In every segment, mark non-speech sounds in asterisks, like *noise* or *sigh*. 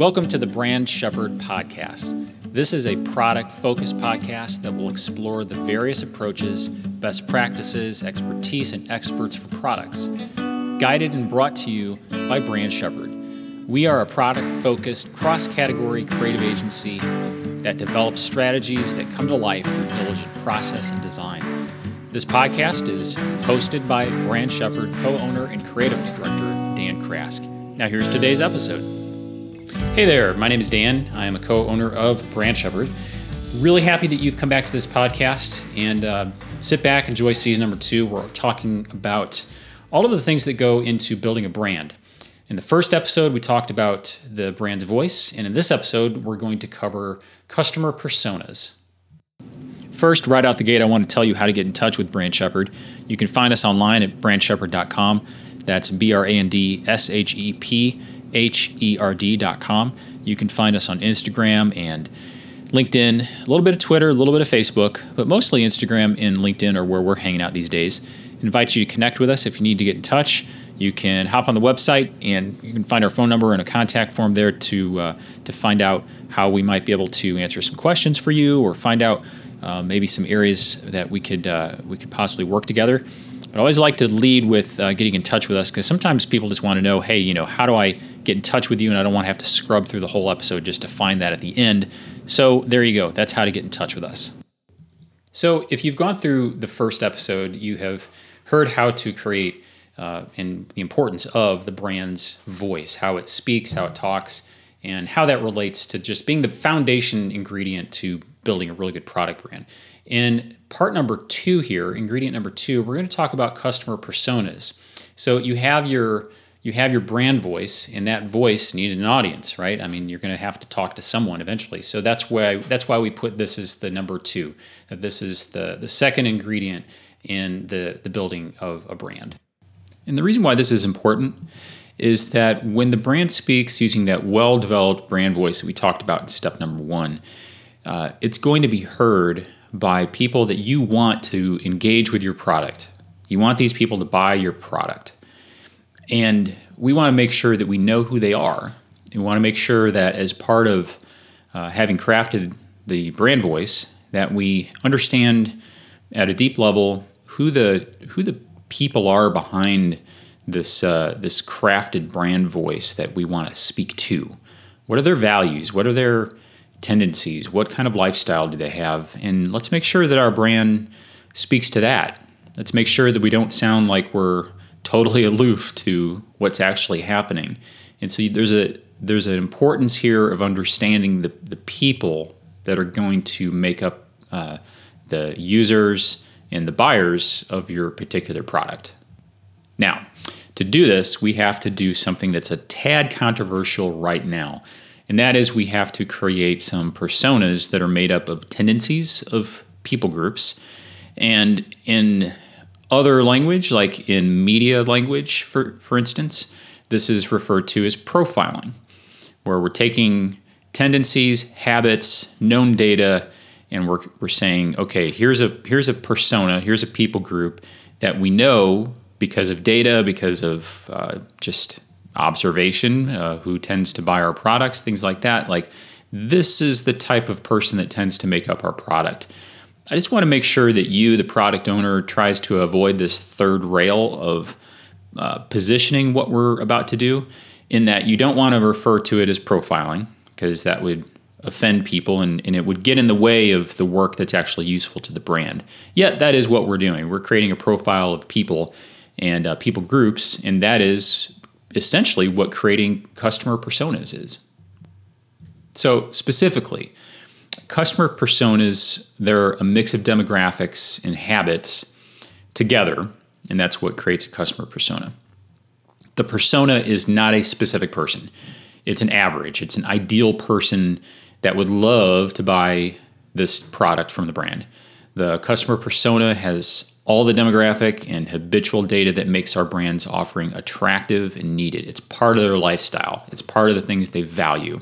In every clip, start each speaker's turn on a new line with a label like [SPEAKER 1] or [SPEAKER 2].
[SPEAKER 1] Welcome to the Brand Shepherd Podcast. This is a product focused podcast that will explore the various approaches, best practices, expertise, and experts for products, guided and brought to you by Brand Shepherd. We are a product focused, cross category creative agency that develops strategies that come to life through diligent process and design. This podcast is hosted by Brand Shepherd co owner and creative director Dan Crask. Now, here's today's episode. Hey there, my name is Dan. I am a co owner of Brand Shepherd. Really happy that you've come back to this podcast and uh, sit back, enjoy season number two. We're talking about all of the things that go into building a brand. In the first episode, we talked about the brand's voice, and in this episode, we're going to cover customer personas. First, right out the gate, I want to tell you how to get in touch with Brand Shepherd. You can find us online at brandshepherd.com. That's B R A N D S H E P H-E-R-D.com. You can find us on Instagram and LinkedIn, a little bit of Twitter, a little bit of Facebook, but mostly Instagram and LinkedIn are where we're hanging out these days. I invite you to connect with us if you need to get in touch. You can hop on the website and you can find our phone number and a contact form there to uh, to find out how we might be able to answer some questions for you or find out uh, maybe some areas that we could uh, we could possibly work together. But I always like to lead with uh, getting in touch with us because sometimes people just want to know, hey, you know, how do I get in touch with you? And I don't want to have to scrub through the whole episode just to find that at the end. So there you go. That's how to get in touch with us. So if you've gone through the first episode, you have heard how to create uh, and the importance of the brand's voice, how it speaks, how it talks, and how that relates to just being the foundation ingredient to building a really good product brand. In part number two here, ingredient number two, we're going to talk about customer personas. So you have your you have your brand voice, and that voice needs an audience, right? I mean, you're going to have to talk to someone eventually. So that's why that's why we put this as the number two. That this is the the second ingredient in the the building of a brand. And the reason why this is important is that when the brand speaks using that well developed brand voice that we talked about in step number one, uh, it's going to be heard by people that you want to engage with your product. You want these people to buy your product. And we want to make sure that we know who they are. We want to make sure that as part of uh, having crafted the brand voice, that we understand at a deep level who the who the people are behind this uh, this crafted brand voice that we want to speak to. What are their values? What are their tendencies? What kind of lifestyle do they have? And let's make sure that our brand speaks to that. Let's make sure that we don't sound like we're totally aloof to what's actually happening. And so there's a there's an importance here of understanding the, the people that are going to make up uh, the users and the buyers of your particular product. Now, to do this, we have to do something that's a tad controversial right now. And that is, we have to create some personas that are made up of tendencies of people groups. And in other language, like in media language, for, for instance, this is referred to as profiling, where we're taking tendencies, habits, known data, and we're, we're saying, okay, here's a here's a persona, here's a people group that we know because of data, because of uh, just observation, uh, who tends to buy our products, things like that. Like, this is the type of person that tends to make up our product. I just want to make sure that you, the product owner, tries to avoid this third rail of uh, positioning what we're about to do, in that you don't want to refer to it as profiling, because that would offend people and, and it would get in the way of the work that's actually useful to the brand. Yet, that is what we're doing. We're creating a profile of people and uh, people groups, and that is essentially what creating customer personas is. So, specifically, customer personas, they're a mix of demographics and habits together, and that's what creates a customer persona. The persona is not a specific person, it's an average, it's an ideal person that would love to buy this product from the brand. The customer persona has all the demographic and habitual data that makes our brand's offering attractive and needed. It's part of their lifestyle, it's part of the things they value.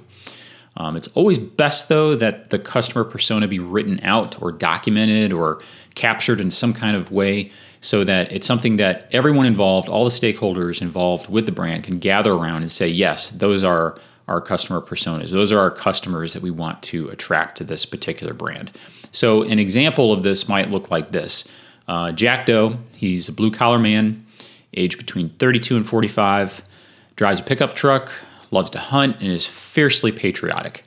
[SPEAKER 1] Um, it's always best, though, that the customer persona be written out or documented or captured in some kind of way so that it's something that everyone involved, all the stakeholders involved with the brand, can gather around and say, yes, those are our customer personas. Those are our customers that we want to attract to this particular brand. So, an example of this might look like this uh, Jack Doe, he's a blue collar man, age between 32 and 45, drives a pickup truck, loves to hunt, and is fiercely patriotic.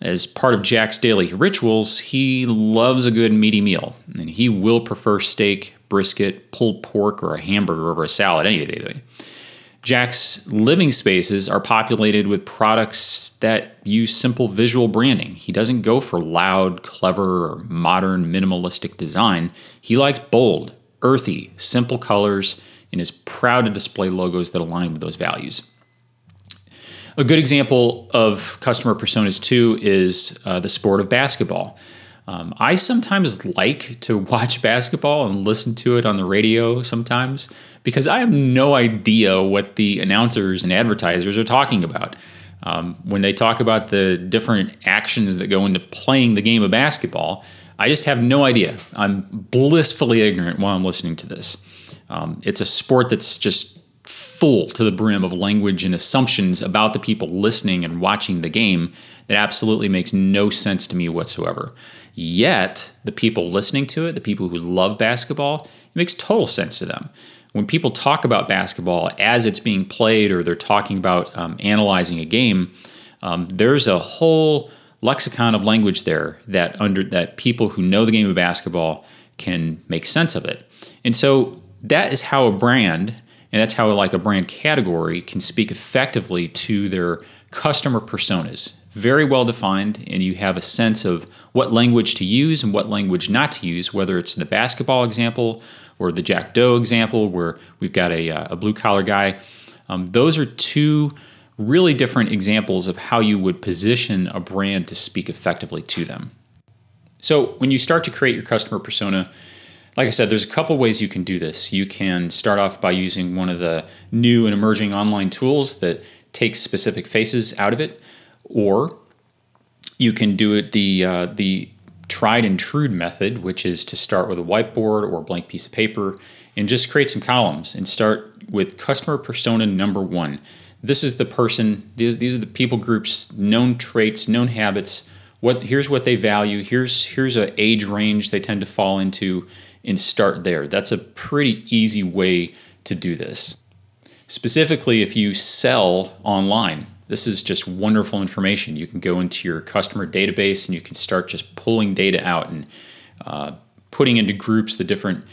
[SPEAKER 1] As part of Jack's daily rituals, he loves a good meaty meal, and he will prefer steak, brisket, pulled pork, or a hamburger over a salad any day. Jack's living spaces are populated with products that use simple visual branding. He doesn't go for loud, clever, or modern minimalistic design. He likes bold, earthy, simple colors and is proud to display logos that align with those values. A good example of customer personas, too, is uh, the sport of basketball. Um, I sometimes like to *laughs* watch basketball and listen to it on the radio sometimes because I have no idea what the announcers and advertisers are talking about. Um, when they talk about the different actions that go into playing the game of basketball, I just have no idea. I'm blissfully ignorant while I'm listening to this. Um, it's a sport that's just full to the brim of language and assumptions about the people listening and watching the game that absolutely makes no sense to me whatsoever. Yet, the people listening to it, the people who love basketball, it makes total sense to them. When people talk about basketball as it's being played or they're talking about um, analyzing a game, um, there's a whole lexicon of language there that under that people who know the game of basketball can make sense of it. And so that is how a brand and that's how like a brand category can speak effectively to their customer personas very well defined, and you have a sense of what language to use and what language not to use, whether it's the basketball example or the Jack Doe example, where we've got a, uh, a blue collar guy. Um, those are two really different examples of how you would position a brand to speak effectively to them. So, when you start to create your customer persona, like I said, there's a couple ways you can do this. You can start off by using one of the new and emerging online tools that takes specific faces out of it or you can do it the uh, the tried and true method, which is to start with a whiteboard or a blank piece of paper and just create some columns and start with customer persona number one. This is the person; these these are the people groups, known traits, known habits. What here's what they value. Here's here's a age range they tend to fall into, and start there. That's a pretty easy way to do this. Specifically, if you sell online, this is just wonderful information. You can go into your customer database and you can start just pulling data out and uh, putting into groups the different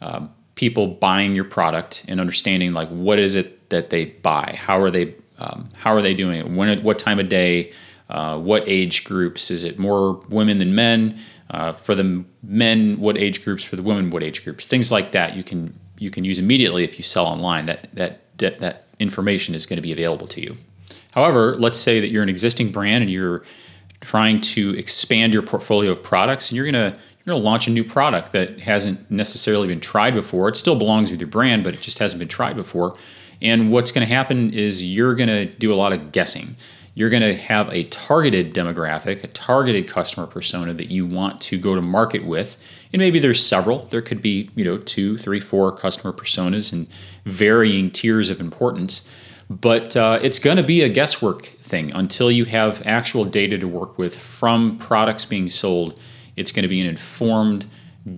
[SPEAKER 1] uh, people buying your product and understanding like what is it that they buy, how are they um, how are they doing it, when what time of day, uh, what age groups, is it more women than men? Uh, for the men, what age groups? For the women, what age groups? Things like that you can you can use immediately if you sell online. That that that, that information is going to be available to you. However, let's say that you're an existing brand and you're trying to expand your portfolio of products and you're to you're going to launch a new product that hasn't necessarily been tried before. It still belongs with your brand, but it just hasn't been tried before. And what's going to happen is you're going to do a lot of guessing. You're going to have a targeted demographic, a targeted customer persona that you want to go to market with. And maybe there's several. There could be, you know, two, three, four customer personas and varying tiers of importance. But uh, it's going to be a guesswork thing until you have actual data to work with from products being sold. It's going to be an informed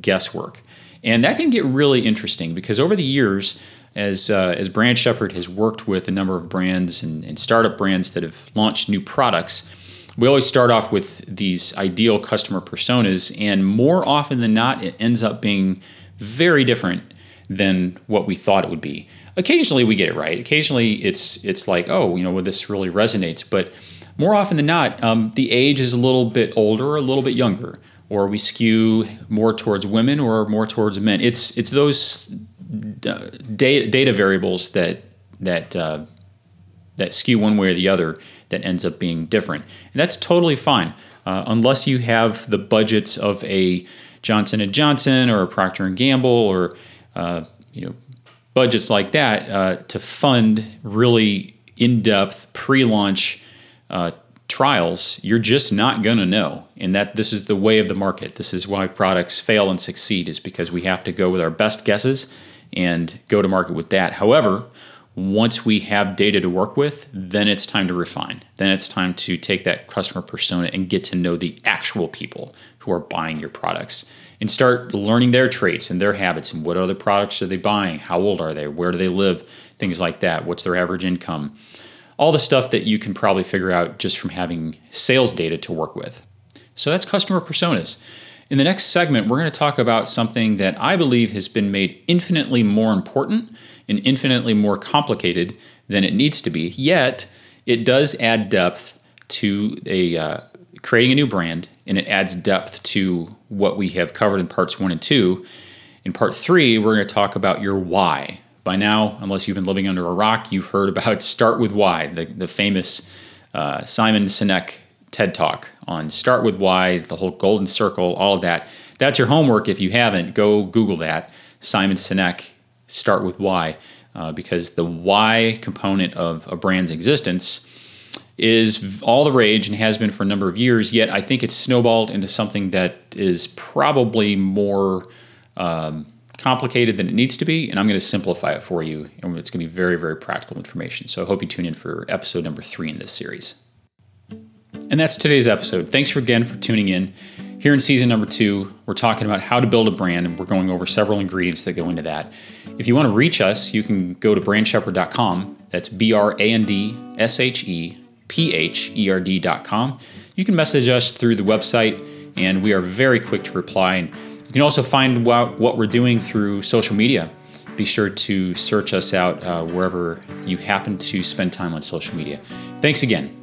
[SPEAKER 1] guesswork. And that can get really interesting because over the years, as, uh, as Brand Shepherd has worked with a number of brands and, and startup brands that have launched new products, we always start off with these ideal customer personas, and more often than not, it ends up being very different than what we thought it would be. Occasionally we get it right. Occasionally it's it's like, oh, you know, well, this really resonates. But more often than not, um, the age is a little bit older a little bit younger, or we skew more towards women or more towards men. It's it's those data, data variables that that uh, that skew one way or the other that ends up being different, and that's totally fine, uh, unless you have the budgets of a Johnson and Johnson or a Procter and Gamble or uh, you know budgets like that uh, to fund really in-depth pre-launch uh, trials you're just not going to know. And that this is the way of the market. This is why products fail and succeed is because we have to go with our best guesses and go to market with that however Once we have data to work with, then it's time to refine. Then it's time to take that customer persona and get to know the actual people who are buying your products and start learning their traits and their habits and what other products are they buying, how old are they, where do they live, things like that. What's their average income? All the stuff that you can probably figure out just from having sales data to work with. So that's customer personas. In the next segment, we're going to talk about something that I believe has been made infinitely more important and infinitely more complicated than it needs to be. Yet, it does add depth to a uh, creating a new brand, and it adds depth to what we have covered in parts one and two. In part three, we're going to talk about your why. By now, unless you've been living under a rock, you've heard about *laughs* Start with Why, the, the famous uh, Simon Sinek TED Talk on Start with Why, the whole golden circle, all of that. That's your homework. If you haven't, go Google that. Simon Sinek, Start with Why, uh, because the why component of a brand's existence is all the rage and has been for a number of years. Yet I think it's snowballed into something that is probably more um, complicated than it needs to be. And I'm going to simplify it for you. And it's going to be very, very practical information. So I hope you tune in for episode number three in this series. And that's today's episode. Thanks again for tuning in. Here in season number two, we're talking about how to build a brand, and we're going over several ingredients that go into that. If you want to reach us, you can go to brandshepherd.com. That's B R A N D S H E P H E R D.com. You can message us through the website, and we are very quick to reply. And you can also find out what we're doing through social media. Be sure to search us out uh, wherever you happen to spend time on social media. Thanks again.